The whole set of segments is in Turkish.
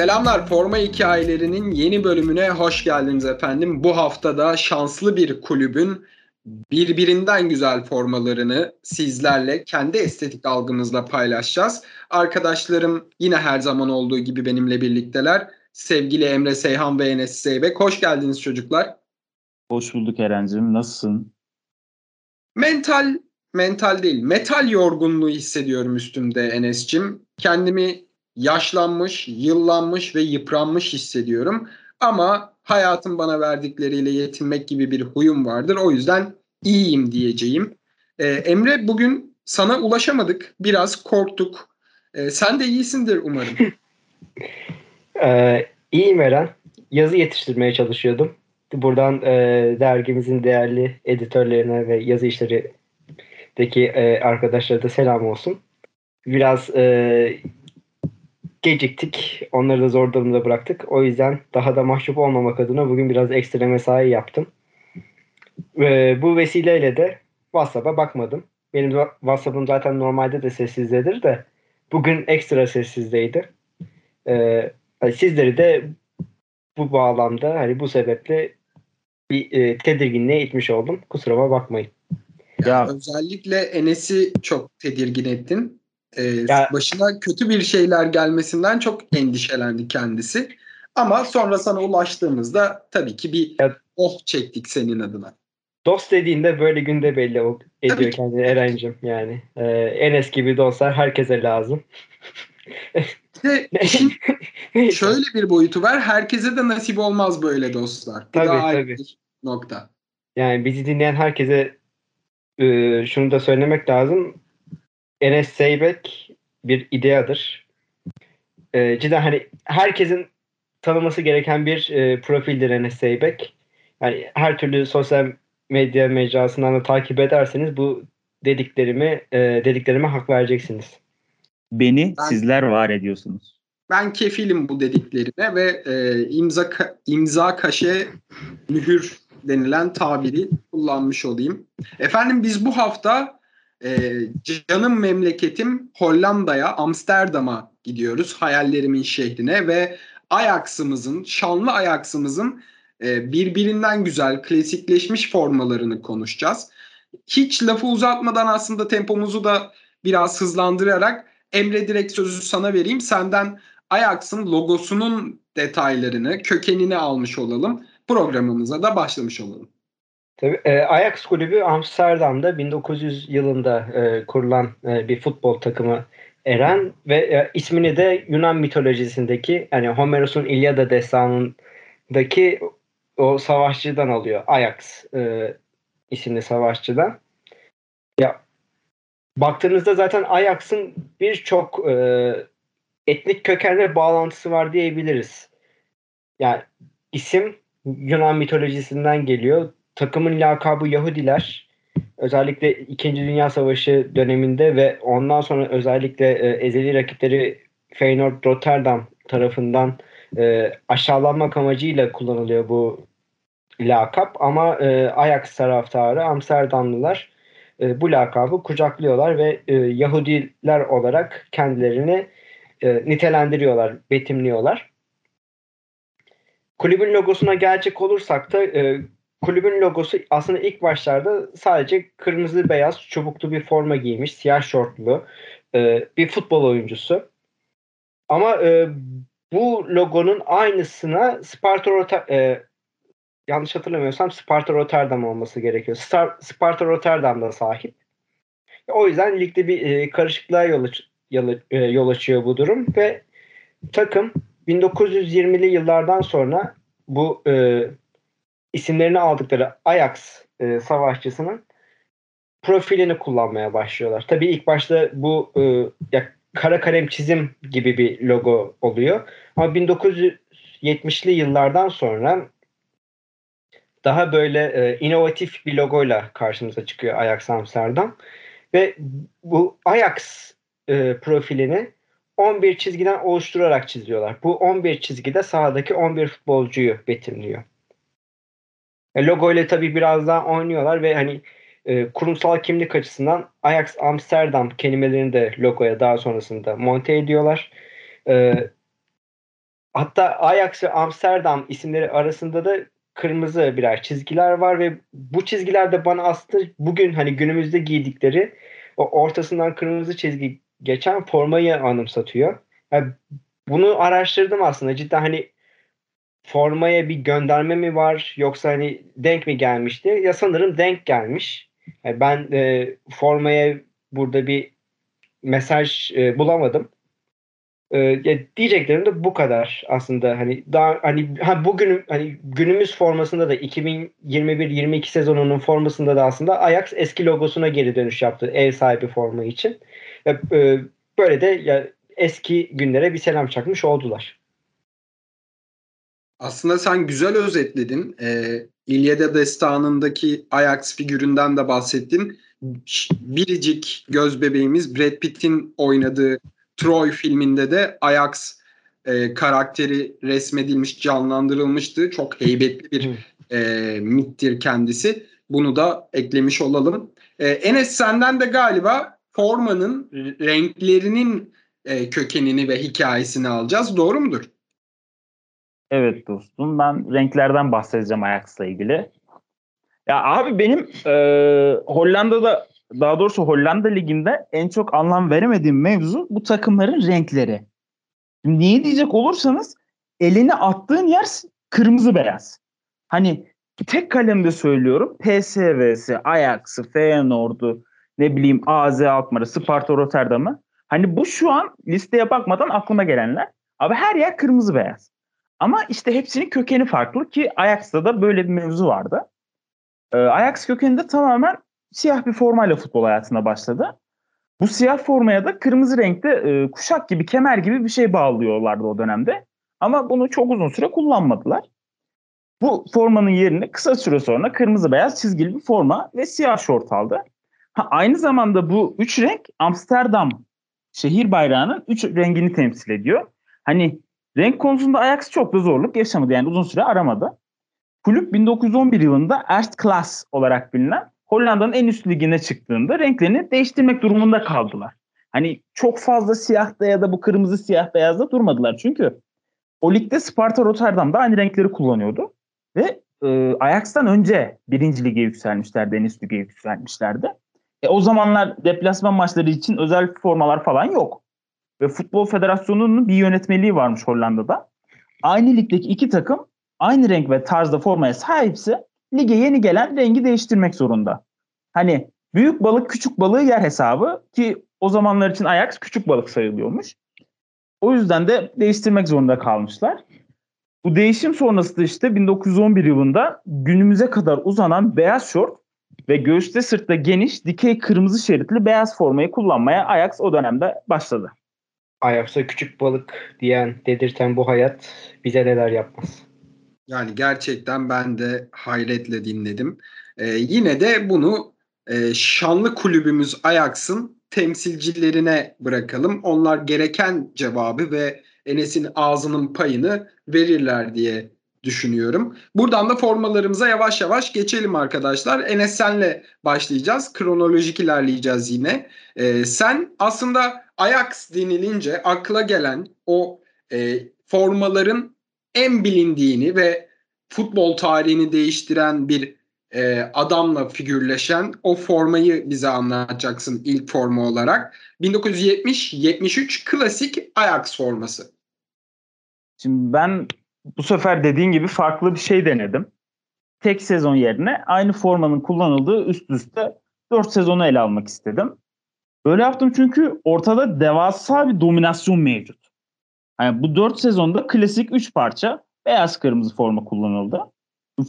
Selamlar Forma Hikayelerinin yeni bölümüne hoş geldiniz efendim. Bu hafta da şanslı bir kulübün birbirinden güzel formalarını sizlerle kendi estetik algımızla paylaşacağız. Arkadaşlarım yine her zaman olduğu gibi benimle birlikteler. Sevgili Emre Seyhan ve Enes Zeybek. Hoş geldiniz çocuklar. Hoş bulduk Eren'cim. Nasılsın? Mental, mental değil, metal yorgunluğu hissediyorum üstümde Enes'cim. Kendimi yaşlanmış, yıllanmış ve yıpranmış hissediyorum. Ama hayatın bana verdikleriyle yetinmek gibi bir huyum vardır. O yüzden iyiyim diyeceğim. Ee, Emre bugün sana ulaşamadık. Biraz korktuk. Ee, sen de iyisindir umarım. ee, iyiyim Eren. Yazı yetiştirmeye çalışıyordum. Buradan e, dergimizin değerli editörlerine ve yazı işlerindeki e, arkadaşlara da selam olsun. Biraz e, geciktik. Onları da zor durumda bıraktık. O yüzden daha da mahcup olmamak adına bugün biraz ekstra mesai yaptım. Ee, bu vesileyle de WhatsApp'a bakmadım. Benim WhatsApp'ım zaten normalde de sessizdedir de bugün ekstra sessizdeydi. Ee, sizleri de bu bağlamda hani bu sebeple bir e, tedirginliğe itmiş oldum. Kusuruma bakmayın. Ya, özellikle Enes'i çok tedirgin ettin e, ya, başına kötü bir şeyler gelmesinden çok endişelendi kendisi. Ama sonra sana ulaştığımızda tabii ki bir ya, oh çektik senin adına. Dost dediğinde böyle günde belli ediyor kendini Eren'cim yani. Ee, Enes gibi dostlar herkese lazım. İşin şöyle bir boyutu var. Herkese de nasip olmaz böyle dostlar. Bu tabii, da tabii. bir nokta. Yani bizi dinleyen herkese e, şunu da söylemek lazım. Enes Seybek bir ideadır. E, cidden hani herkesin tanıması gereken bir e, profildir Enes Seybek. Yani her türlü sosyal medya mecrasından da takip ederseniz bu dediklerimi e, dediklerime hak vereceksiniz. Beni ben, sizler var ediyorsunuz. Ben kefilim bu dediklerine ve e, imza imza kaşe mühür denilen tabiri kullanmış olayım. Efendim biz bu hafta e, canım memleketim Hollanda'ya, Amsterdam'a gidiyoruz. Hayallerimin şehrine ve Ajax'ımızın, şanlı Ajax'ımızın e, birbirinden güzel, klasikleşmiş formalarını konuşacağız. Hiç lafı uzatmadan aslında tempomuzu da biraz hızlandırarak Emre direkt sözü sana vereyim. Senden Ajax'ın logosunun detaylarını, kökenini almış olalım. Programımıza da başlamış olalım. Tabii, e, Ajax kulübü Amsterdam'da 1900 yılında e, kurulan e, bir futbol takımı Eren ve e, ismini de Yunan mitolojisindeki yani Homeros'un İlyada destanındaki o savaşçıdan alıyor. Ajax e, isimli savaşçıdan. Ya baktığınızda zaten Ajax'ın birçok e, etnik kökenle bağlantısı var diyebiliriz. Yani isim Yunan mitolojisinden geliyor takımın lakabı Yahudiler. Özellikle İkinci Dünya Savaşı döneminde ve ondan sonra özellikle e, ezeli rakipleri Feyenoord Rotterdam tarafından e, aşağılanmak amacıyla kullanılıyor bu lakap ama e, Ajax taraftarı Amsterdamlılar e, bu lakabı kucaklıyorlar ve e, Yahudiler olarak kendilerini e, nitelendiriyorlar, betimliyorlar. Kulübün logosuna gelecek olursak da e, kulübün logosu aslında ilk başlarda sadece kırmızı beyaz çubuklu bir forma giymiş, siyah şortlu e, bir futbol oyuncusu. Ama e, bu logonun aynısına Sparta Rotter, e, yanlış hatırlamıyorsam Sparta Rotterdam olması gerekiyor. Star, Sparta Rotterdam'da sahip. O yüzden ligde bir e, karışıklığa yol, yol, e, yol açıyor bu durum ve takım 1920'li yıllardan sonra bu e, isimlerini aldıkları Ajax e, savaşçısının profilini kullanmaya başlıyorlar. Tabii ilk başta bu e, ya kara kalem çizim gibi bir logo oluyor. Ama 1970'li yıllardan sonra daha böyle e, inovatif bir logoyla karşımıza çıkıyor Ajax Amsterdam. Ve bu Ajax e, profilini 11 çizgiden oluşturarak çiziyorlar. Bu 11 çizgide sahadaki 11 futbolcuyu betimliyor. E, logo ile tabii biraz daha oynuyorlar ve hani e, kurumsal kimlik açısından Ajax Amsterdam kelimelerini de logoya daha sonrasında monte ediyorlar. E, hatta Ajax ve Amsterdam isimleri arasında da kırmızı birer çizgiler var ve bu çizgiler de bana aslında bugün hani günümüzde giydikleri o ortasından kırmızı çizgi geçen formayı anımsatıyor. Yani bunu araştırdım aslında. Cidden hani formaya bir gönderme mi var yoksa hani denk mi gelmişti? Ya sanırım denk gelmiş. Yani ben e, formaya burada bir mesaj e, bulamadım. E, ya diyeceklerim de bu kadar aslında hani daha hani ha bugün hani günümüz formasında da 2021-22 sezonunun formasında da aslında Ajax eski logosuna geri dönüş yaptı ev sahibi forma için. Ya, e, böyle de ya eski günlere bir selam çakmış oldular. Aslında sen güzel özetledin. Ee, İlyada Destanı'ndaki Ajax figüründen de bahsettin. Biricik göz bebeğimiz Brad Pitt'in oynadığı Troy filminde de Ajax e, karakteri resmedilmiş, canlandırılmıştı. Çok heybetli bir e, mittir kendisi. Bunu da eklemiş olalım. E, Enes senden de galiba formanın renklerinin e, kökenini ve hikayesini alacağız. Doğru mudur? Evet dostum. Ben renklerden bahsedeceğim Ajax'la ilgili. Ya abi benim e, Hollanda'da daha doğrusu Hollanda Ligi'nde en çok anlam veremediğim mevzu bu takımların renkleri. Niye diyecek olursanız elini attığın yer kırmızı beyaz. Hani tek kalemde söylüyorum PSV'si, Ajax'ı, Feyenoord'u, ne bileyim AZ Alkmaar'ı, Sparta Rotterdam'ı. Hani bu şu an listeye bakmadan aklıma gelenler. Abi her yer kırmızı beyaz. Ama işte hepsinin kökeni farklı ki Ajax'ta da böyle bir mevzu vardı. Ee, Ajax kökeninde tamamen siyah bir formayla futbol hayatına başladı. Bu siyah formaya da kırmızı renkte e, kuşak gibi, kemer gibi bir şey bağlıyorlardı o dönemde. Ama bunu çok uzun süre kullanmadılar. Bu formanın yerine kısa süre sonra kırmızı beyaz çizgili bir forma ve siyah şort aldı. Ha, aynı zamanda bu üç renk Amsterdam şehir bayrağının üç rengini temsil ediyor. Hani renk konusunda Ajax çok da zorluk yaşamadı. Yani uzun süre aramadı. Kulüp 1911 yılında Erst Class olarak bilinen Hollanda'nın en üst ligine çıktığında renklerini değiştirmek durumunda kaldılar. Hani çok fazla siyahta ya da bu kırmızı siyah beyazda durmadılar. Çünkü o ligde Sparta Rotterdam'da aynı renkleri kullanıyordu. Ve e, Ajax'tan önce birinci lige yükselmişlerdi, en üst lige yükselmişlerdi. E, o zamanlar deplasman maçları için özel formalar falan yok. Ve Futbol Federasyonu'nun bir yönetmeliği varmış Hollanda'da. Aynı ligdeki iki takım aynı renk ve tarzda formaya sahipse lige yeni gelen rengi değiştirmek zorunda. Hani büyük balık küçük balığı yer hesabı ki o zamanlar için Ajax küçük balık sayılıyormuş. O yüzden de değiştirmek zorunda kalmışlar. Bu değişim sonrası da işte 1911 yılında günümüze kadar uzanan beyaz şort ve göğüste sırtta geniş dikey kırmızı şeritli beyaz formayı kullanmaya Ajax o dönemde başladı. Ajax'a küçük balık diyen, dedirten bu hayat bize neler yapmaz. Yani gerçekten ben de hayretle dinledim. Ee, yine de bunu e, şanlı kulübümüz Ajax'ın temsilcilerine bırakalım. Onlar gereken cevabı ve Enes'in ağzının payını verirler diye düşünüyorum. Buradan da formalarımıza yavaş yavaş geçelim arkadaşlar. Enes senle başlayacağız. Kronolojik ilerleyeceğiz yine. Ee, sen aslında Ajax denilince akla gelen o e, formaların en bilindiğini ve futbol tarihini değiştiren bir e, adamla figürleşen o formayı bize anlatacaksın ilk forma olarak. 1970-73 klasik Ajax forması. Şimdi ben bu sefer dediğin gibi farklı bir şey denedim. Tek sezon yerine aynı formanın kullanıldığı üst üste 4 sezonu ele almak istedim. Böyle yaptım çünkü ortada devasa bir dominasyon mevcut. Yani bu 4 sezonda klasik 3 parça beyaz kırmızı forma kullanıldı.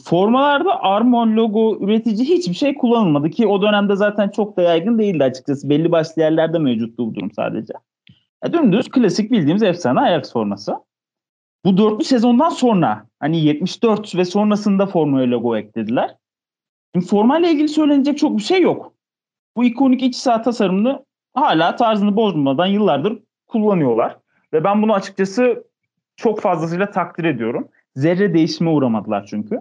Formalarda Armon logo üretici hiçbir şey kullanılmadı ki o dönemde zaten çok da yaygın değildi açıkçası. Belli başlı yerlerde mevcuttu bu durum sadece. Ya dümdüz klasik bildiğimiz efsane Ajax forması. Bu dörtlü sezondan sonra hani 74 ve sonrasında formaya logo eklediler. Şimdi formayla ilgili söylenecek çok bir şey yok. Bu ikonik iç saha tasarımını hala tarzını bozmadan yıllardır kullanıyorlar. Ve ben bunu açıkçası çok fazlasıyla takdir ediyorum. Zerre değişime uğramadılar çünkü.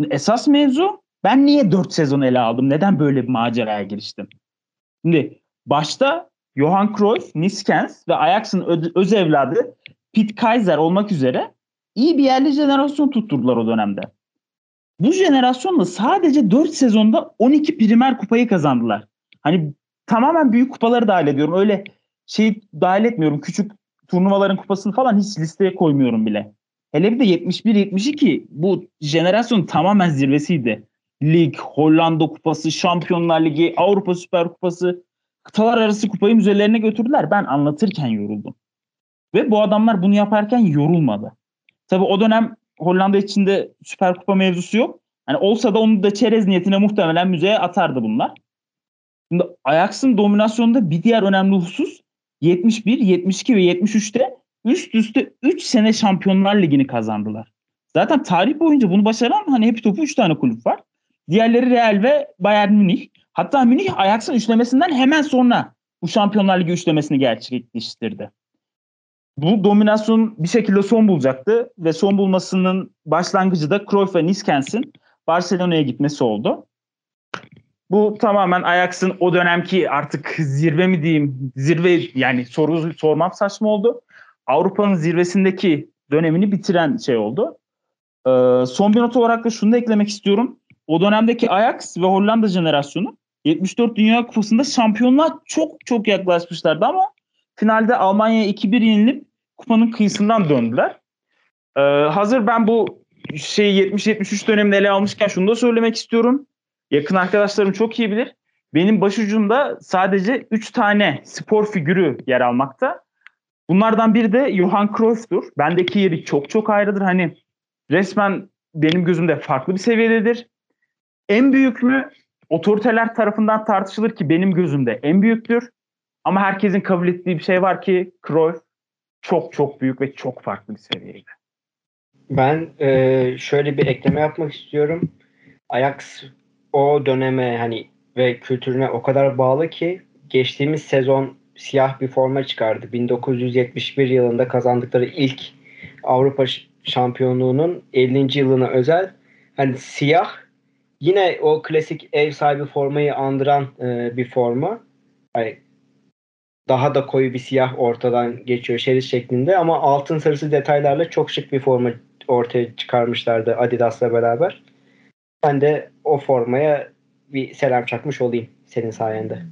Şimdi esas mevzu ben niye 4 sezon ele aldım? Neden böyle bir maceraya giriştim? Şimdi başta Johan Cruyff, Niskens ve Ajax'ın öz evladı Pete Kaiser olmak üzere iyi bir yerli jenerasyon tutturdular o dönemde. Bu jenerasyonla sadece 4 sezonda 12 primer kupayı kazandılar. Hani tamamen büyük kupaları dahil ediyorum. Öyle şey dahil etmiyorum. Küçük turnuvaların kupasını falan hiç listeye koymuyorum bile. Hele bir de 71-72 bu jenerasyon tamamen zirvesiydi. Lig, Hollanda Kupası, Şampiyonlar Ligi, Avrupa Süper Kupası, kıtalar arası kupayı müzelerine götürdüler. Ben anlatırken yoruldum. Ve bu adamlar bunu yaparken yorulmadı. Tabii o dönem Hollanda içinde Süper Kupa mevzusu yok. Hani olsa da onu da çerez niyetine muhtemelen müzeye atardı bunlar. Şimdi Ajax'ın dominasyonunda bir diğer önemli husus 71, 72 ve 73'te üst üste 3 sene Şampiyonlar Ligi'ni kazandılar. Zaten tarih boyunca bunu başaran hani hep topu 3 tane kulüp var. Diğerleri Real ve Bayern Münih. Hatta Münih Ajax'ın üçlemesinden hemen sonra bu Şampiyonlar Ligi üçlemesini gerçekleştirdi. Bu dominasyon bir şekilde son bulacaktı ve son bulmasının başlangıcı da Cruyff ve Niskens'in Barcelona'ya gitmesi oldu. Bu tamamen Ajax'ın o dönemki artık zirve mi diyeyim, zirve yani soru sormam saçma oldu. Avrupa'nın zirvesindeki dönemini bitiren şey oldu. Ee, son bir not olarak da şunu da eklemek istiyorum. O dönemdeki Ajax ve Hollanda jenerasyonu 74 Dünya Kupası'nda şampiyonluğa çok çok yaklaşmışlardı ama finalde Almanya'ya 2-1 yenilip kupanın kıyısından döndüler. Ee, hazır ben bu şey 70-73 dönemini ele almışken şunu da söylemek istiyorum. Yakın arkadaşlarım çok iyi bilir. Benim başucumda sadece 3 tane spor figürü yer almakta. Bunlardan biri de Johan Cruyff'tur. Bendeki yeri çok çok ayrıdır. Hani resmen benim gözümde farklı bir seviyededir. En büyük mü? Otoriteler tarafından tartışılır ki benim gözümde en büyüktür. Ama herkesin kabul ettiği bir şey var ki Cruyff çok çok büyük ve çok farklı bir seviyeydi. Ben e, şöyle bir ekleme yapmak istiyorum. Ajax o döneme hani ve kültürüne o kadar bağlı ki geçtiğimiz sezon siyah bir forma çıkardı. 1971 yılında kazandıkları ilk Avrupa şampiyonluğunun 50. yılına özel. Hani siyah yine o klasik ev sahibi formayı andıran e, bir forma. Hani daha da koyu bir siyah ortadan geçiyor şerit şeklinde ama altın sarısı detaylarla çok şık bir forma ortaya çıkarmışlardı Adidas'la beraber. Ben de o formaya bir selam çakmış olayım senin sayende.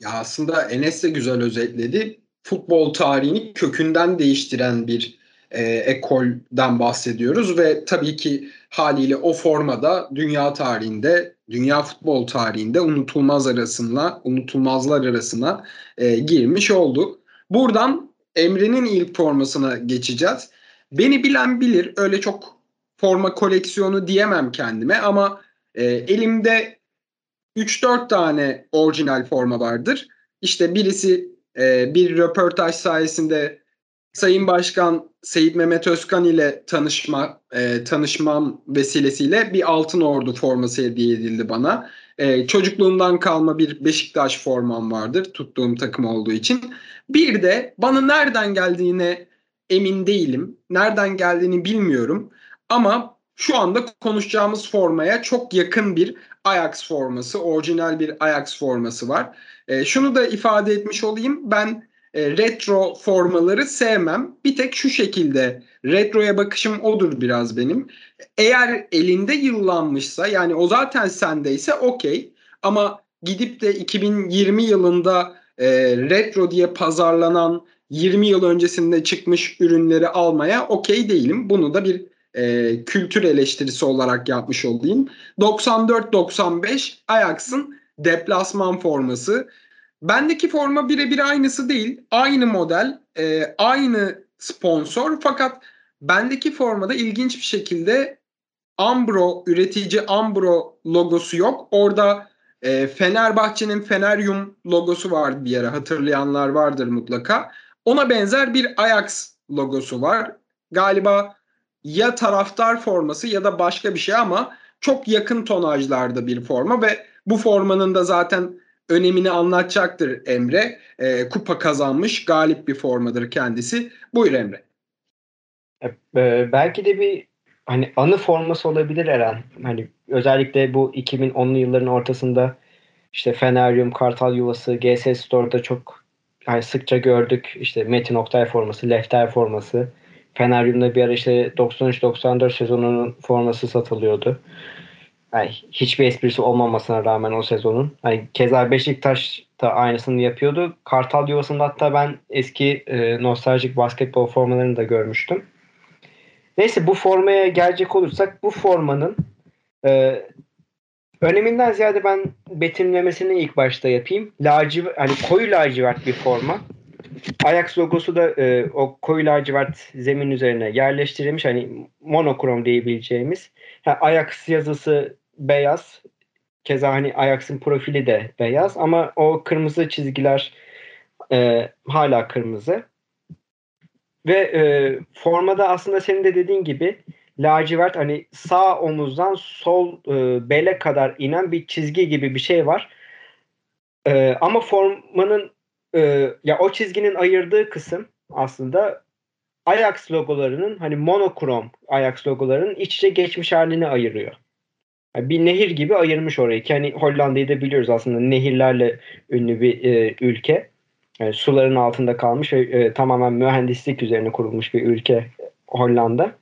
Ya aslında Enes de güzel özetledi. Futbol tarihini kökünden değiştiren bir e, ekolden bahsediyoruz ve tabii ki haliyle o formada dünya tarihinde, dünya futbol tarihinde unutulmaz arasına, unutulmazlar arasına e, girmiş oldu. Buradan Emre'nin ilk formasına geçeceğiz. Beni bilen bilir. Öyle çok forma koleksiyonu diyemem kendime ama e, elimde 3-4 tane orijinal forma vardır. İşte birisi e, bir röportaj sayesinde Sayın Başkan Seyit Mehmet Özkan ile tanışma e, tanışmam vesilesiyle bir Altın Ordu forması hediye edildi bana. E, çocukluğumdan kalma bir Beşiktaş formam vardır tuttuğum takım olduğu için. Bir de bana nereden geldiğine emin değilim. Nereden geldiğini bilmiyorum. Ama şu anda konuşacağımız formaya çok yakın bir Ajax forması, orijinal bir Ajax forması var. E, şunu da ifade etmiş olayım. Ben e, retro formaları sevmem. Bir tek şu şekilde retroya bakışım odur biraz benim. Eğer elinde yıllanmışsa yani o zaten sendeyse okey. Ama gidip de 2020 yılında e, retro diye pazarlanan 20 yıl öncesinde çıkmış ürünleri almaya okey değilim. Bunu da bir e, kültür eleştirisi olarak yapmış olayım. 94-95 Ajax'ın deplasman forması. Bendeki forma birebir aynısı değil. Aynı model, e, aynı sponsor fakat bendeki formada ilginç bir şekilde Ambro, üretici Ambro logosu yok. Orada e, Fenerbahçe'nin Feneryum logosu var bir yere hatırlayanlar vardır mutlaka. Ona benzer bir Ajax logosu var. Galiba ya taraftar forması ya da başka bir şey ama çok yakın tonajlarda bir forma ve bu formanın da zaten önemini anlatacaktır Emre. E, kupa kazanmış galip bir formadır kendisi. Buyur Emre. E, belki de bir hani anı forması olabilir Eren. Hani özellikle bu 2010'lu yılların ortasında işte Feneryum, Kartal Yuvası, GS Store'da çok yani sıkça gördük. İşte Metin Oktay forması, Lefter forması. Feneryum'da bir ara işte 93-94 sezonunun forması satılıyordu. Yani hiçbir esprisi olmamasına rağmen o sezonun. Hani keza Beşiktaş da aynısını yapıyordu. Kartal Yuvası'nda hatta ben eski e, nostaljik basketbol formalarını da görmüştüm. Neyse bu formaya gelecek olursak bu formanın e, öneminden ziyade ben betimlemesini ilk başta yapayım. Lacivert, hani koyu lacivert bir forma. Ajax logosu da e, o koyu lacivert zemin üzerine yerleştirilmiş. Hani monokrom diyebileceğimiz. Yani Ajax yazısı beyaz. Keza hani Ajax'ın profili de beyaz ama o kırmızı çizgiler e, hala kırmızı. Ve e, formada aslında senin de dediğin gibi lacivert hani sağ omuzdan sol e, bele kadar inen bir çizgi gibi bir şey var. E, ama formanın e, ya o çizginin ayırdığı kısım aslında Ajax logolarının hani monokrom Ajax logolarının iç içe geçmiş halini ayırıyor. Bir nehir gibi ayırmış orayı. Ki hani Hollanda'yı da biliyoruz aslında nehirlerle ünlü bir e, ülke. Yani suların altında kalmış ve e, tamamen mühendislik üzerine kurulmuş bir ülke Hollanda.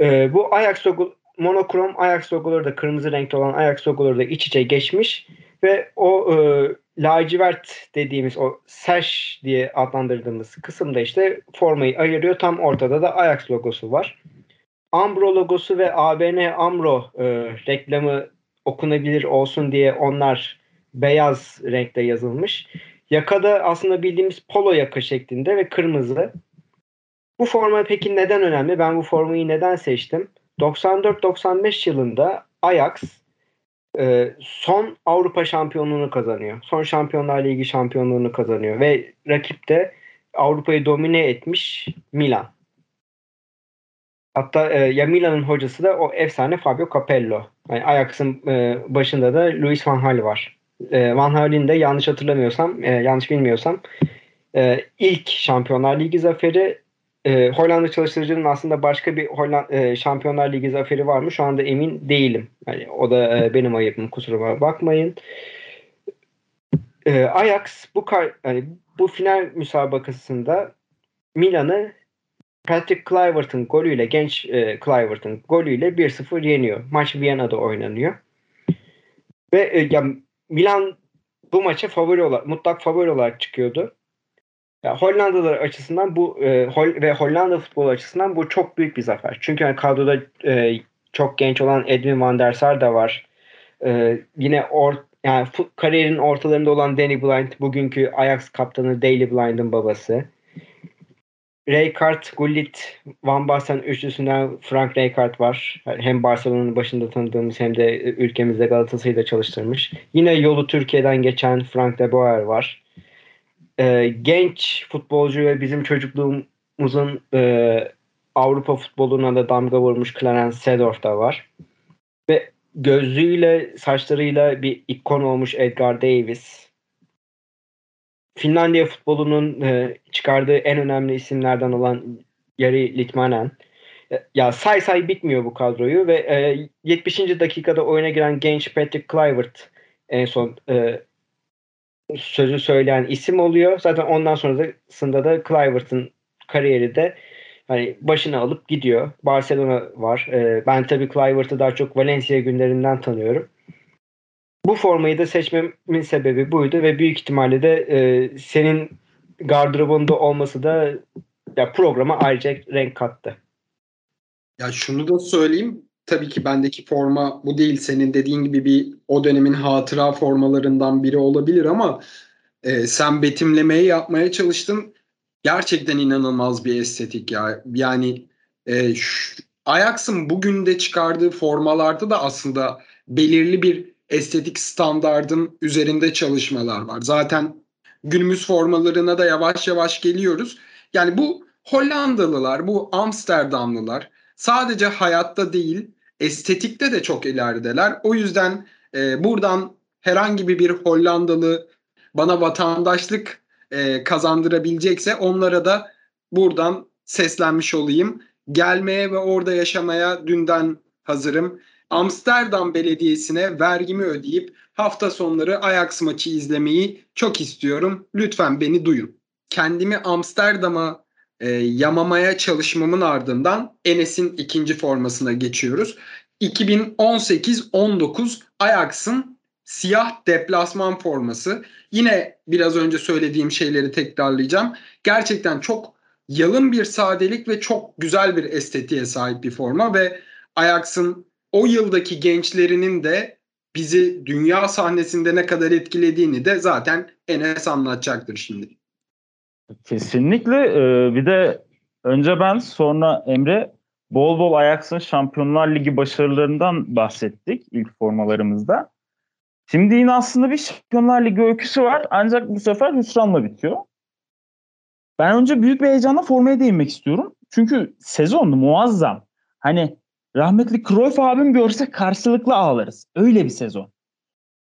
E, bu Ajax logo, monokrom Ajax logoları da kırmızı renkli olan Ajax logoları da iç içe geçmiş ve o e, lacivert dediğimiz o sash diye adlandırdığımız kısımda işte formayı ayırıyor. Tam ortada da Ajax logosu var. Ambro logosu ve ABN Amro e, reklamı okunabilir olsun diye onlar beyaz renkte yazılmış. Yakada aslında bildiğimiz polo yaka şeklinde ve kırmızı. Bu forma peki neden önemli? Ben bu formayı neden seçtim? 94-95 yılında Ajax e, son Avrupa şampiyonluğunu kazanıyor. Son Şampiyonlar Ligi şampiyonluğunu kazanıyor ve rakip de Avrupa'yı domine etmiş Milan. Hatta e, ya Milan'ın hocası da o efsane Fabio Capello. Yani Ajax'ın e, başında da Luis van Gaal var. E, van Gaal'in de yanlış hatırlamıyorsam, e, yanlış bilmiyorsam e, ilk Şampiyonlar Ligi zaferi e, Hollanda çalıştırıcının aslında başka bir Hollanda, e, Şampiyonlar Ligi zaferi var mı? Şu anda emin değilim. Yani o da e, benim ayıbım. Kusuruma bakmayın. E, Ajax bu kar, yani bu final müsabakasında Milan'ı Patrick Kluivert'ın golüyle genç e, Kluivert'ın golüyle 1-0 yeniyor. Maç Viyana'da oynanıyor. Ve e, ya Milan bu maça favori olarak mutlak favori olarak çıkıyordu. Ya Hollandalılar açısından bu e, Hol ve Hollanda futbolu açısından bu çok büyük bir zafer. Çünkü yani kadroda e, çok genç olan Edwin van der Sar da var. E, yine or, yani kariyerin ortalarında olan Danny Blind bugünkü Ajax kaptanı Daley Blind'ın babası. Rijkaard, Gullit, Van Basten üçlüsünden Frank Rijkaard var. Hem Barcelona'nın başında tanıdığımız hem de ülkemizde Galatasaray'ı da çalıştırmış. Yine yolu Türkiye'den geçen Frank de Boer var. Ee, genç futbolcu ve bizim çocukluğumuzun e, Avrupa futboluna da damga vurmuş Clarence Seedorf da var. Ve gözlüğüyle, saçlarıyla bir ikon olmuş Edgar Davis Finlandiya futbolunun e, çıkardığı en önemli isimlerden olan Jari Litmanen. E, ya say say bitmiyor bu kadroyu ve e, 70. dakikada oyuna giren genç Patrick Kluivert en son e, sözü söyleyen isim oluyor. Zaten ondan sonrasında da Kluivert'ın kariyeri de hani başını alıp gidiyor. Barcelona var. Ben tabii Kluivert'ı daha çok Valencia günlerinden tanıyorum. Bu formayı da seçmemin sebebi buydu ve büyük ihtimalle de e, senin gardırobunda olması da ya programa ayrıca renk kattı. Ya şunu da söyleyeyim. Tabii ki bendeki forma bu değil. Senin dediğin gibi bir o dönemin hatıra formalarından biri olabilir ama e, sen betimlemeyi yapmaya çalıştın. Gerçekten inanılmaz bir estetik ya. Yani e, Ajax'ın bugün de çıkardığı formalarda da aslında belirli bir estetik standardın üzerinde çalışmalar var. Zaten günümüz formalarına da yavaş yavaş geliyoruz. Yani bu Hollandalılar, bu Amsterdamlılar sadece hayatta değil estetikte de çok ilerideler. O yüzden e, buradan herhangi bir Hollandalı bana vatandaşlık e, kazandırabilecekse onlara da buradan seslenmiş olayım. Gelmeye ve orada yaşamaya dünden hazırım. Amsterdam Belediyesi'ne vergimi ödeyip hafta sonları Ajax maçı izlemeyi çok istiyorum. Lütfen beni duyun. Kendimi Amsterdam'a e, yamamaya çalışmamın ardından Enes'in ikinci formasına geçiyoruz. 2018-19 Ajax'ın siyah deplasman forması. Yine biraz önce söylediğim şeyleri tekrarlayacağım. Gerçekten çok yalın bir sadelik ve çok güzel bir estetiğe sahip bir forma ve Ajax'ın o yıldaki gençlerinin de bizi dünya sahnesinde ne kadar etkilediğini de zaten Enes anlatacaktır şimdi. Kesinlikle. Ee, bir de önce ben sonra Emre bol bol Ajax'ın Şampiyonlar Ligi başarılarından bahsettik ilk formalarımızda. Şimdi yine aslında bir Şampiyonlar Ligi öyküsü var ancak bu sefer hüsranla bitiyor. Ben önce büyük bir heyecanla formaya değinmek istiyorum. Çünkü sezon muazzam. Hani rahmetli Cruyff abim görse karşılıklı ağlarız. Öyle bir sezon.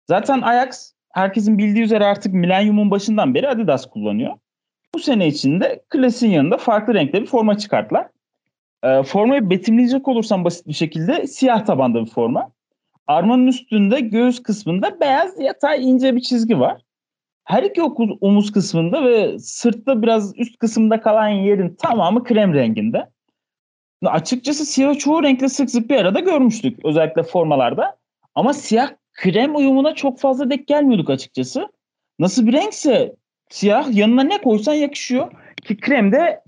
Zaten Ajax herkesin bildiği üzere artık milenyumun başından beri Adidas kullanıyor. Bu sene içinde klasiğin yanında farklı renkte bir forma çıkarttılar. E, formayı betimleyecek olursam basit bir şekilde siyah tabanda bir forma. Armanın üstünde göğüs kısmında beyaz yatay ince bir çizgi var. Her iki omuz kısmında ve sırtta biraz üst kısımda kalan yerin tamamı krem renginde. Açıkçası siyah çoğu renkle sık sık bir arada görmüştük özellikle formalarda. Ama siyah krem uyumuna çok fazla denk gelmiyorduk açıkçası. Nasıl bir renkse siyah yanına ne koysan yakışıyor. Ki krem de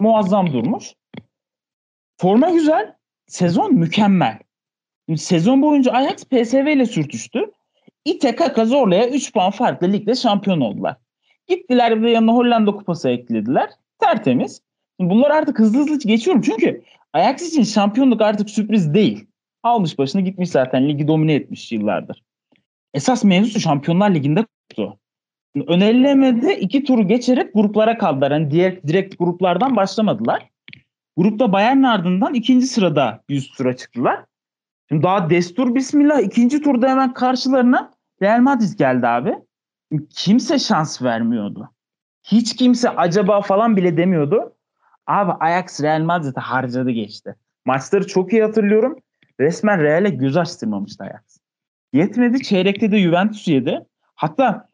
muazzam durmuş. Forma güzel. Sezon mükemmel. Sezon boyunca Ajax PSV ile sürtüştü. İte kaka zorlaya 3 puan farklı ligde şampiyon oldular. Gittiler ve yanına Hollanda kupası eklediler. Tertemiz. Bunlar artık hızlı hızlı geçiyorum çünkü Ajax için şampiyonluk artık sürpriz değil. Almış başını gitmiş zaten ligi domine etmiş yıllardır. Esas mevzusu Şampiyonlar Ligi'nde koptu. Önerilemede iki turu geçerek gruplara kaldılar. Yani diğer direkt gruplardan başlamadılar. Grupta Bayern ardından ikinci sırada 100 tura çıktılar. Şimdi daha destur bismillah ikinci turda hemen karşılarına Real Madrid geldi abi. Kimse şans vermiyordu. Hiç kimse acaba falan bile demiyordu. Abi Ajax Real Madrid'e harcadı geçti. Maçları çok iyi hatırlıyorum. Resmen Real'e göz açtırmamıştı Ajax. Yetmedi çeyrekte de Juventus yedi. Hatta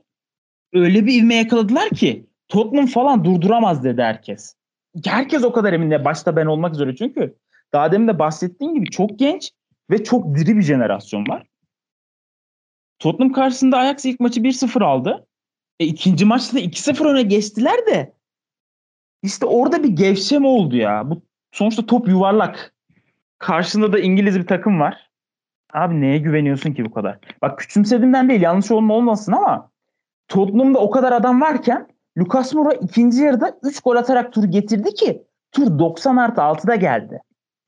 öyle bir ivme yakaladılar ki Tottenham falan durduramaz dedi herkes. Herkes o kadar emin de başta ben olmak üzere çünkü daha demin de bahsettiğim gibi çok genç ve çok diri bir jenerasyon var. Tottenham karşısında Ajax ilk maçı 1-0 aldı. E, ikinci maçta da 2-0 öne geçtiler de işte orada bir gevşeme oldu ya. Bu sonuçta top yuvarlak. Karşında da İngiliz bir takım var. Abi neye güveniyorsun ki bu kadar? Bak küçümsediğimden değil yanlış olma olmasın ama Tottenham'da o kadar adam varken Lucas Moura ikinci yarıda 3 gol atarak turu getirdi ki tur 90 artı 6'da geldi.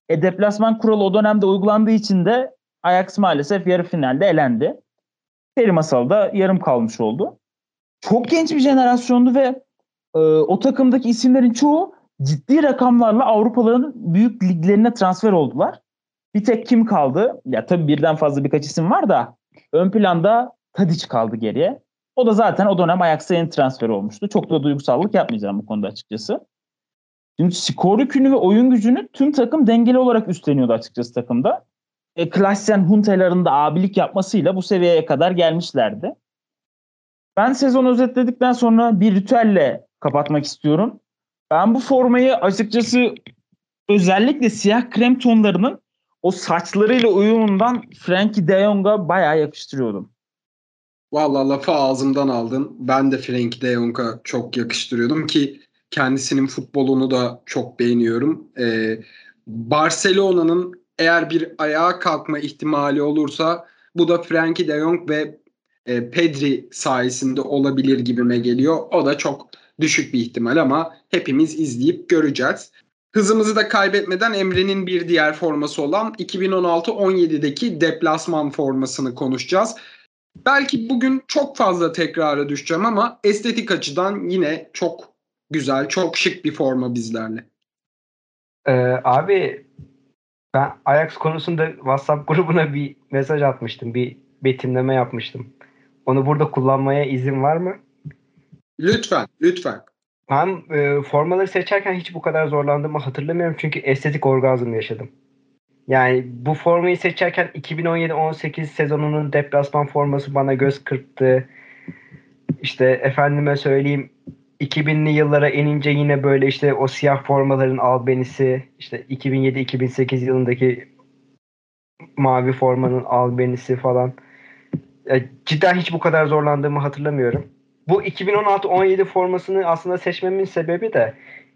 E deplasman kuralı o dönemde uygulandığı için de Ajax maalesef yarı finalde elendi. Peri Masal da yarım kalmış oldu. Çok genç bir jenerasyondu ve e, o takımdaki isimlerin çoğu ciddi rakamlarla Avrupaların büyük liglerine transfer oldular. Bir tek kim kaldı? Ya tabii birden fazla birkaç isim var da ön planda Tadic kaldı geriye. O da zaten o dönem Ajax'a yeni transfer olmuştu. Çok da duygusallık yapmayacağım bu konuda açıkçası. Şimdi skor yükünü ve oyun gücünü tüm takım dengeli olarak üstleniyordu açıkçası takımda. E, Klassen Hunta'ların da abilik yapmasıyla bu seviyeye kadar gelmişlerdi. Ben sezon özetledikten sonra bir ritüelle kapatmak istiyorum. Ben bu formayı açıkçası özellikle siyah krem tonlarının o saçlarıyla uyumundan Frankie de Jong'a bayağı yakıştırıyordum. Valla lafı ağzımdan aldın. Ben de Frankie de Jong'a çok yakıştırıyordum ki kendisinin futbolunu da çok beğeniyorum. Ee, Barcelona'nın eğer bir ayağa kalkma ihtimali olursa bu da Frankie de Jong ve e, Pedri sayesinde olabilir gibime geliyor. O da çok düşük bir ihtimal ama hepimiz izleyip göreceğiz. Hızımızı da kaybetmeden Emre'nin bir diğer forması olan 2016-17'deki deplasman formasını konuşacağız. Belki bugün çok fazla tekrara düşeceğim ama estetik açıdan yine çok güzel, çok şık bir forma bizlerle. Ee, abi ben Ajax konusunda WhatsApp grubuna bir mesaj atmıştım. Bir betimleme yapmıştım. Onu burada kullanmaya izin var mı? Lütfen, lütfen. Ben e, formaları seçerken hiç bu kadar zorlandığımı hatırlamıyorum çünkü estetik orgazm yaşadım. Yani bu formayı seçerken 2017-18 sezonunun deplasman forması bana göz kırptı. İşte efendime söyleyeyim 2000'li yıllara enince yine böyle işte o siyah formaların albenisi işte 2007-2008 yılındaki mavi formanın albenisi falan. Cidden hiç bu kadar zorlandığımı hatırlamıyorum. Bu 2016-17 formasını aslında seçmemin sebebi de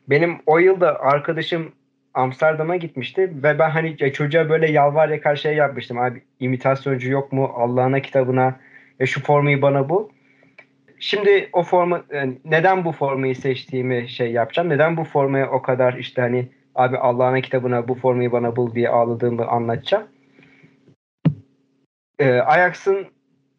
benim o yılda arkadaşım Amsterdam'a gitmişti ve ben hani çocuğa böyle yalvar yakar şey yapmıştım. Abi imitasyoncu yok mu? Allah'ına kitabına ya şu formayı bana bul. Şimdi o forma yani neden bu formayı seçtiğimi şey yapacağım. Neden bu formaya o kadar işte hani abi Allah'ına kitabına bu formayı bana bul diye ağladığımı anlatacağım. Ee, Ajax'ın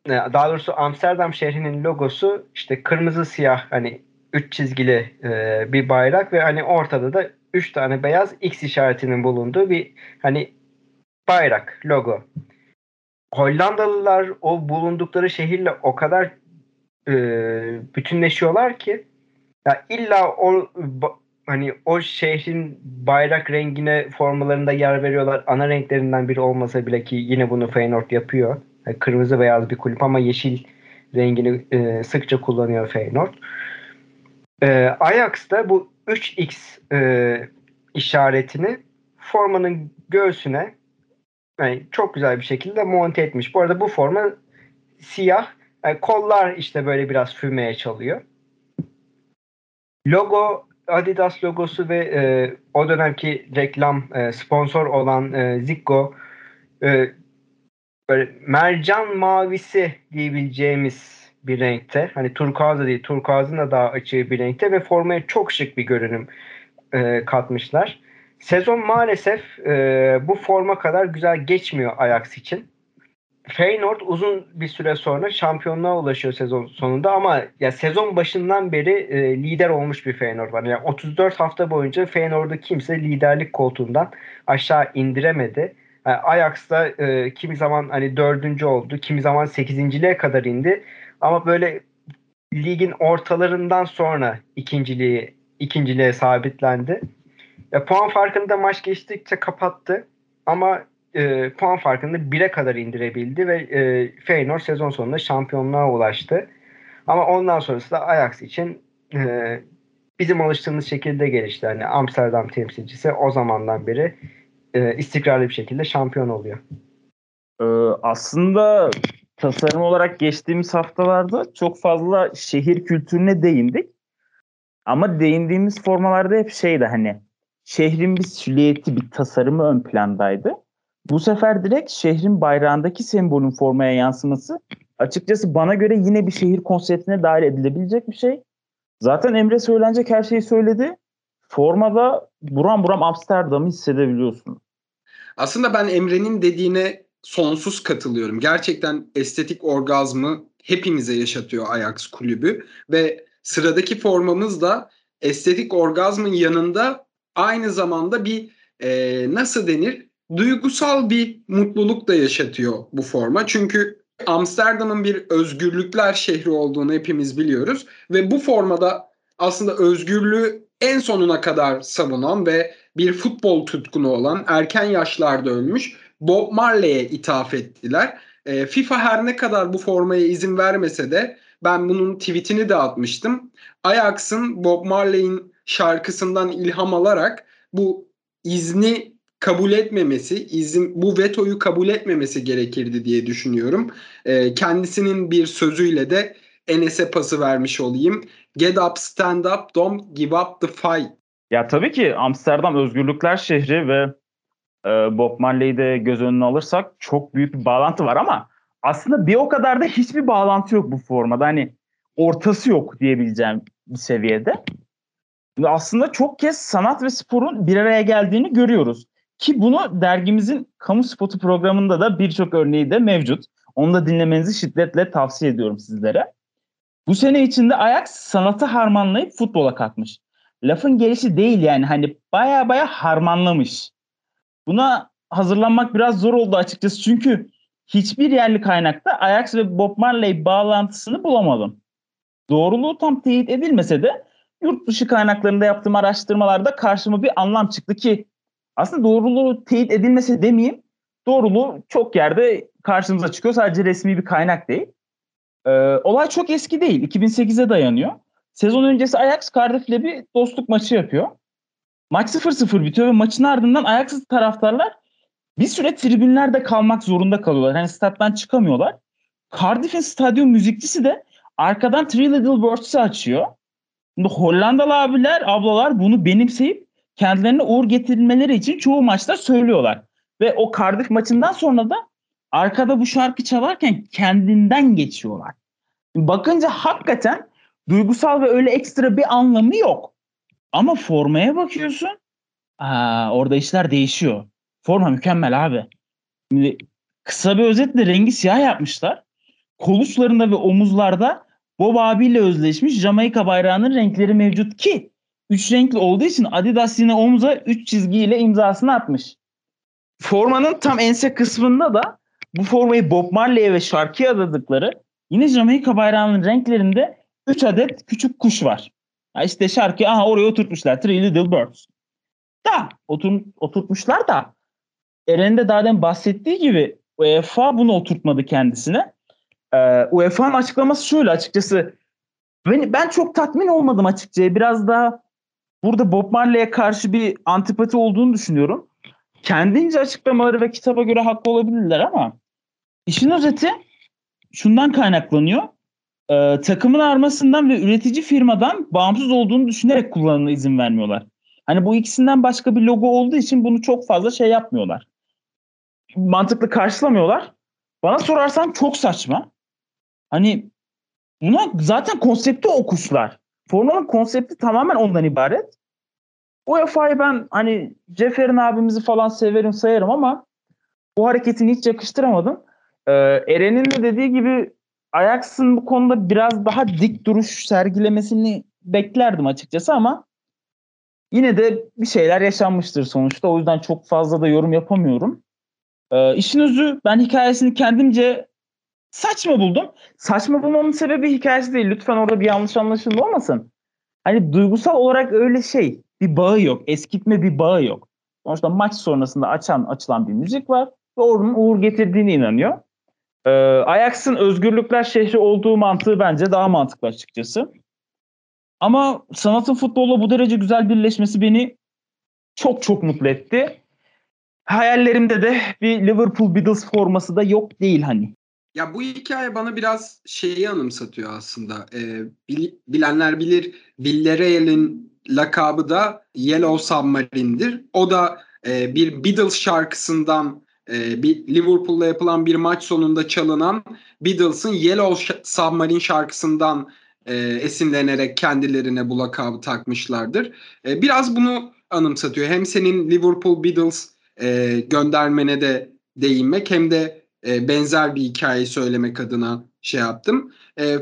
daha doğrusu Amsterdam şehrinin logosu işte kırmızı siyah hani üç çizgili e, bir bayrak ve hani ortada da üç tane beyaz X işaretinin bulunduğu bir hani bayrak, logo. Hollandalılar o bulundukları şehirle o kadar e, bütünleşiyorlar ki ya illa o hani o şehrin bayrak rengine formalarında yer veriyorlar. Ana renklerinden biri olmasa bile ki yine bunu Feyenoord yapıyor. Yani kırmızı beyaz bir kulüp ama yeşil rengini e, sıkça kullanıyor Feyenoord. E, Ajax da bu 3x e, işaretini formanın göğsüne yani çok güzel bir şekilde monte etmiş. Bu arada bu forma siyah. Yani kollar işte böyle biraz fümeye çalıyor. Logo Adidas logosu ve e, o dönemki reklam e, sponsor olan e, Zico e, böyle mercan mavisi diyebileceğimiz bir renkte. Hani turkuazı değil, turkuazın da daha açığı bir renkte ve formaya çok şık bir görünüm e, katmışlar. Sezon maalesef e, bu forma kadar güzel geçmiyor Ajax için. Feyenoord uzun bir süre sonra şampiyonluğa ulaşıyor sezon sonunda ama ya sezon başından beri e, lider olmuş bir Feyenoord var. Yani 34 hafta boyunca Feyenoord'u kimse liderlik koltuğundan aşağı indiremedi. Yani Ajax'ta e, kimi zaman hani dördüncü oldu, kimi zaman sekizinciliğe kadar indi. Ama böyle ligin ortalarından sonra ikinciliği ikinciliğe sabitlendi. Ya, puan farkını da maç geçtikçe kapattı. Ama e, puan farkını 1'e kadar indirebildi ve e, Feyenoord sezon sonunda şampiyonluğa ulaştı. Ama ondan sonrası da Ajax için e, bizim alıştığımız şekilde gelişti. Yani Amsterdam temsilcisi o zamandan beri e, istikrarlı bir şekilde şampiyon oluyor. Ee, aslında tasarım olarak geçtiğimiz haftalarda çok fazla şehir kültürüne değindik. Ama değindiğimiz formalarda hep şeydi hani şehrin bir silüeti, bir tasarımı ön plandaydı. Bu sefer direkt şehrin bayrağındaki sembolün formaya yansıması açıkçası bana göre yine bir şehir konseptine dahil edilebilecek bir şey. Zaten Emre söylenecek her şeyi söyledi. Formada buram buram Amsterdam'ı hissedebiliyorsun. Aslında ben Emre'nin dediğine sonsuz katılıyorum. Gerçekten estetik orgazmı hepimize yaşatıyor Ajax kulübü ve sıradaki formamız da estetik orgazmın yanında aynı zamanda bir e, nasıl denir duygusal bir mutluluk da yaşatıyor bu forma. Çünkü Amsterdam'ın bir özgürlükler şehri olduğunu hepimiz biliyoruz ve bu formada aslında özgürlüğü en sonuna kadar savunan ve bir futbol tutkunu olan erken yaşlarda ölmüş Bob Marley'e ithaf ettiler. E, FIFA her ne kadar bu formaya izin vermese de ben bunun tweetini de atmıştım. Ajax'ın Bob Marley'in şarkısından ilham alarak bu izni kabul etmemesi, izin bu vetoyu kabul etmemesi gerekirdi diye düşünüyorum. E, kendisinin bir sözüyle de Enes'e pası vermiş olayım. Get up, stand up, don't give up the fight. Ya tabii ki Amsterdam özgürlükler şehri ve e, Bob Marley'i de göz önüne alırsak çok büyük bir bağlantı var ama aslında bir o kadar da hiçbir bağlantı yok bu formada. Hani ortası yok diyebileceğim bir seviyede. Aslında çok kez sanat ve sporun bir araya geldiğini görüyoruz. Ki bunu dergimizin kamu spotu programında da birçok örneği de mevcut. Onu da dinlemenizi şiddetle tavsiye ediyorum sizlere. Bu sene içinde Ajax sanatı harmanlayıp futbola kalkmış. Lafın gelişi değil yani hani baya baya harmanlamış. Buna hazırlanmak biraz zor oldu açıkçası çünkü hiçbir yerli kaynakta Ajax ve Bob Marley bağlantısını bulamadım. Doğruluğu tam teyit edilmese de yurt dışı kaynaklarında yaptığım araştırmalarda karşıma bir anlam çıktı ki Aslında doğruluğu teyit edilmese demeyeyim. Doğruluğu çok yerde karşımıza çıkıyor. Sadece resmi bir kaynak değil. Ee, olay çok eski değil. 2008'e dayanıyor. Sezon öncesi Ajax Cardiff'le bir dostluk maçı yapıyor. Maç 0-0 bitiyor ve maçın ardından Ajax'lı taraftarlar bir süre tribünlerde kalmak zorunda kalıyorlar. Hani stat'tan çıkamıyorlar. Cardiff'in stadyum müzikçisi de arkadan Three Little Birds'ı açıyor. Şimdi Hollandalı abiler, ablalar bunu benimseyip kendilerine uğur getirilmeleri için çoğu maçta söylüyorlar. Ve o Cardiff maçından sonra da arkada bu şarkı çalarken kendinden geçiyorlar. Bakınca hakikaten duygusal ve öyle ekstra bir anlamı yok. Ama formaya bakıyorsun. Aa, orada işler değişiyor. Forma mükemmel abi. Şimdi kısa bir özetle rengi siyah yapmışlar. Kol uçlarında ve omuzlarda Bob abiyle özleşmiş Jamaika bayrağının renkleri mevcut ki üç renkli olduğu için Adidas yine omuza üç çizgiyle imzasını atmış. Formanın tam ense kısmında da bu formayı Bob Marley'e ve şarkıya adadıkları yine Jamaika bayrağının renklerinde 3 adet küçük kuş var. Ya işte şarkı aha oraya oturtmuşlar. Three Little Birds. Da otur, oturtmuşlar da Eren'in de daha bahsettiği gibi UEFA bunu oturtmadı kendisine. Ee, UEFA'nın açıklaması şöyle açıkçası. Ben, ben çok tatmin olmadım açıkçası. Biraz daha burada Bob Marley'e karşı bir antipati olduğunu düşünüyorum. Kendince açıklamaları ve kitaba göre haklı olabilirler ama işin özeti şundan kaynaklanıyor. Ee, takımın armasından ve üretici firmadan bağımsız olduğunu düşünerek kullanımına izin vermiyorlar. Hani bu ikisinden başka bir logo olduğu için bunu çok fazla şey yapmıyorlar. Mantıklı karşılamıyorlar. Bana sorarsan çok saçma. Hani buna zaten konsepti o kuşlar. Formanın konsepti tamamen ondan ibaret. UEFA'yı ben hani Cefer'in abimizi falan severim sayarım ama bu hareketini hiç yakıştıramadım. Ee, Eren'in de dediği gibi Ajax'ın bu konuda biraz daha dik duruş sergilemesini beklerdim açıkçası ama yine de bir şeyler yaşanmıştır sonuçta. O yüzden çok fazla da yorum yapamıyorum. Ee, işin özü ben hikayesini kendimce saçma buldum. Saçma bulmamın sebebi hikayesi değil. Lütfen orada bir yanlış anlaşılma olmasın. Hani duygusal olarak öyle şey bir bağı yok. Eskitme bir bağı yok. Sonuçta maç sonrasında açan açılan bir müzik var ve onun uğur getirdiğine inanıyor. Ee, Ajax'ın özgürlükler şehri olduğu mantığı bence daha mantıklı açıkçası. Ama sanatın futbolla bu derece güzel birleşmesi beni çok çok mutlu etti. Hayallerimde de bir Liverpool Beatles forması da yok değil hani. Ya bu hikaye bana biraz şeyi anımsatıyor aslında. Ee, bilenler bilir Villarreal'in lakabı da Yellow Submarine'dir. O da e, bir Beatles şarkısından e, bir Liverpool'la yapılan bir maç sonunda çalınan Beatles'ın Yellow Submarine şarkısından e, esinlenerek kendilerine bu lakabı takmışlardır. E, biraz bunu anımsatıyor. Hem senin Liverpool Beatles e, göndermene de değinmek hem de e, benzer bir hikaye söylemek adına şey yaptım.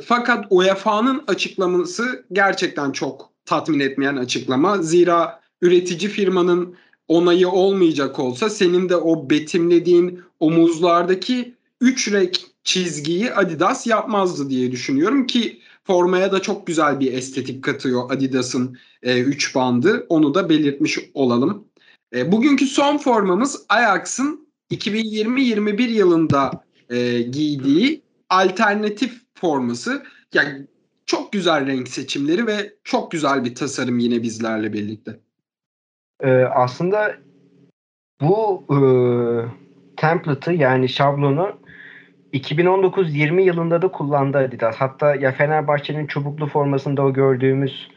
Fakat UEFA'nın açıklaması gerçekten çok tatmin etmeyen açıklama. Zira üretici firmanın onayı olmayacak olsa senin de o betimlediğin omuzlardaki üç renk çizgiyi Adidas yapmazdı diye düşünüyorum ki formaya da çok güzel bir estetik katıyor Adidas'ın 3 e, bandı. Onu da belirtmiş olalım. E, bugünkü son formamız Ajax'ın 2020-21 yılında e, giydiği alternatif forması. Yani çok güzel renk seçimleri ve çok güzel bir tasarım yine bizlerle birlikte. Ee, aslında bu e, template'ı yani şablonu 2019-20 yılında da kullandı Adidas. Hatta ya Fenerbahçe'nin çubuklu formasında o gördüğümüz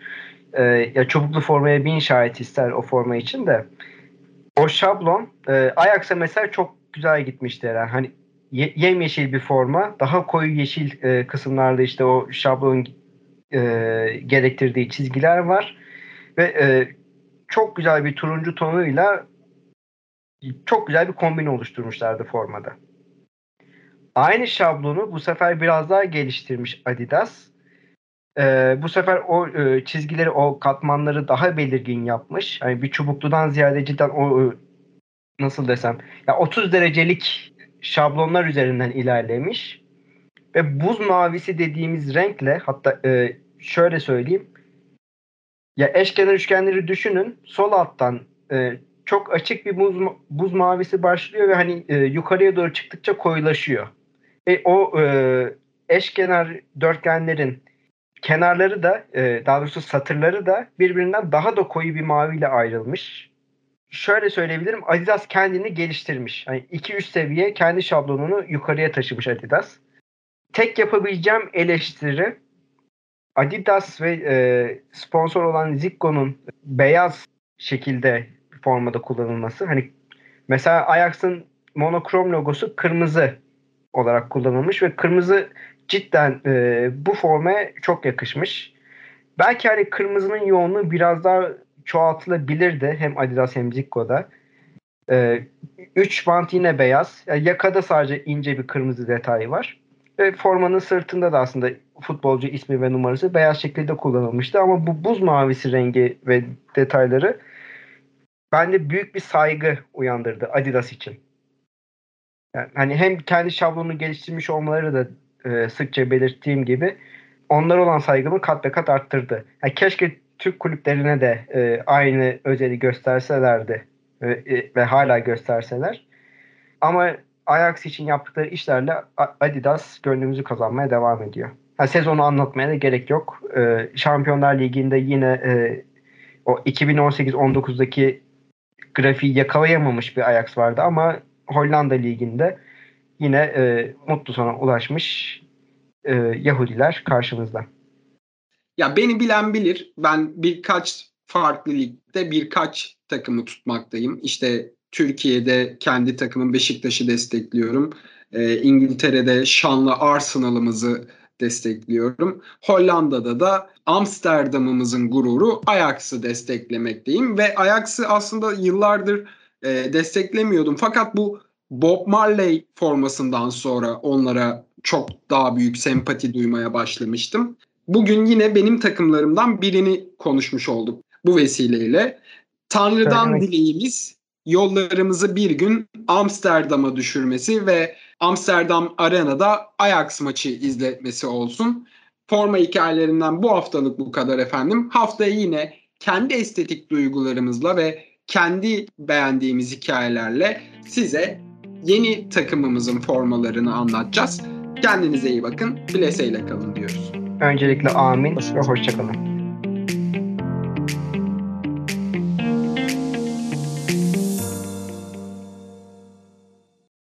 e, ya çubuklu formaya bin şahit ister o forma için de o şablon e, Ajax'a mesela çok güzel gitmişti herhalde. Hani ye, yemyeşil bir forma. Daha koyu yeşil e, kısımlarda işte o şablon e, gerektirdiği çizgiler var. Ve e, çok güzel bir turuncu tonuyla çok güzel bir kombin oluşturmuşlardı formada. Aynı şablonu bu sefer biraz daha geliştirmiş Adidas. Ee, bu sefer o e, çizgileri, o katmanları daha belirgin yapmış. Yani bir çubukludan ziyade cidden o e, nasıl desem ya 30 derecelik şablonlar üzerinden ilerlemiş. Ve buz mavisi dediğimiz renkle hatta e, şöyle söyleyeyim. Ya eşkenar üçgenleri düşünün. Sol alttan e, çok açık bir buz, buz mavisi başlıyor ve hani e, yukarıya doğru çıktıkça koyulaşıyor. Ve o e, eşkenar dörtgenlerin kenarları da e, daha doğrusu satırları da birbirinden daha da koyu bir maviyle ayrılmış. Şöyle söyleyebilirim Adidas kendini geliştirmiş. Yani 2-3 seviye kendi şablonunu yukarıya taşımış Adidas. Tek yapabileceğim eleştiri Adidas ve e, sponsor olan Zico'nun beyaz şekilde formada kullanılması. Hani mesela Ajax'ın monokrom logosu kırmızı olarak kullanılmış ve kırmızı cidden e, bu formaya çok yakışmış. Belki hani kırmızının yoğunluğu biraz daha çoğaltılabilirdi hem Adidas hem Zico'da. E, üç bant yine beyaz. Yani yakada sadece ince bir kırmızı detayı var. Ve formanın sırtında da aslında futbolcu ismi ve numarası beyaz şekilde kullanılmıştı. Ama bu buz mavisi rengi ve detayları bende büyük bir saygı uyandırdı Adidas için. Yani hani hem kendi şablonunu geliştirmiş olmaları da e, sıkça belirttiğim gibi onlar olan saygımı kat be kat arttırdı. Yani keşke Türk kulüplerine de e, aynı özeli gösterselerdi e, e, ve hala gösterseler. Ama Ajax için yaptıkları işlerle Adidas gönlümüzü kazanmaya devam ediyor. Yani sezonu anlatmaya da gerek yok. E, Şampiyonlar Ligi'nde yine e, o 2018-19'daki grafiği yakalayamamış bir Ajax vardı ama Hollanda Ligi'nde yine e, mutlu sona ulaşmış e, Yahudiler karşımızda. Ya beni bilen bilir. Ben birkaç farklı ligde birkaç takımı tutmaktayım. İşte Türkiye'de kendi takımım Beşiktaş'ı destekliyorum. Ee, İngiltere'de şanlı Arsenal'ımızı destekliyorum. Hollanda'da da Amsterdam'ımızın gururu Ajax'ı desteklemekteyim ve Ajax'ı aslında yıllardır e, desteklemiyordum. Fakat bu Bob Marley formasından sonra onlara çok daha büyük sempati duymaya başlamıştım. Bugün yine benim takımlarımdan birini konuşmuş olduk bu vesileyle. Tanrı'dan Söylemek. dileğimiz yollarımızı bir gün Amsterdam'a düşürmesi ve Amsterdam Arena'da Ajax maçı izletmesi olsun. Forma hikayelerinden bu haftalık bu kadar efendim. Haftaya yine kendi estetik duygularımızla ve kendi beğendiğimiz hikayelerle size yeni takımımızın formalarını anlatacağız. Kendinize iyi bakın. Bileseyle kalın diyoruz. Öncelikle amin ve hoşçakalın.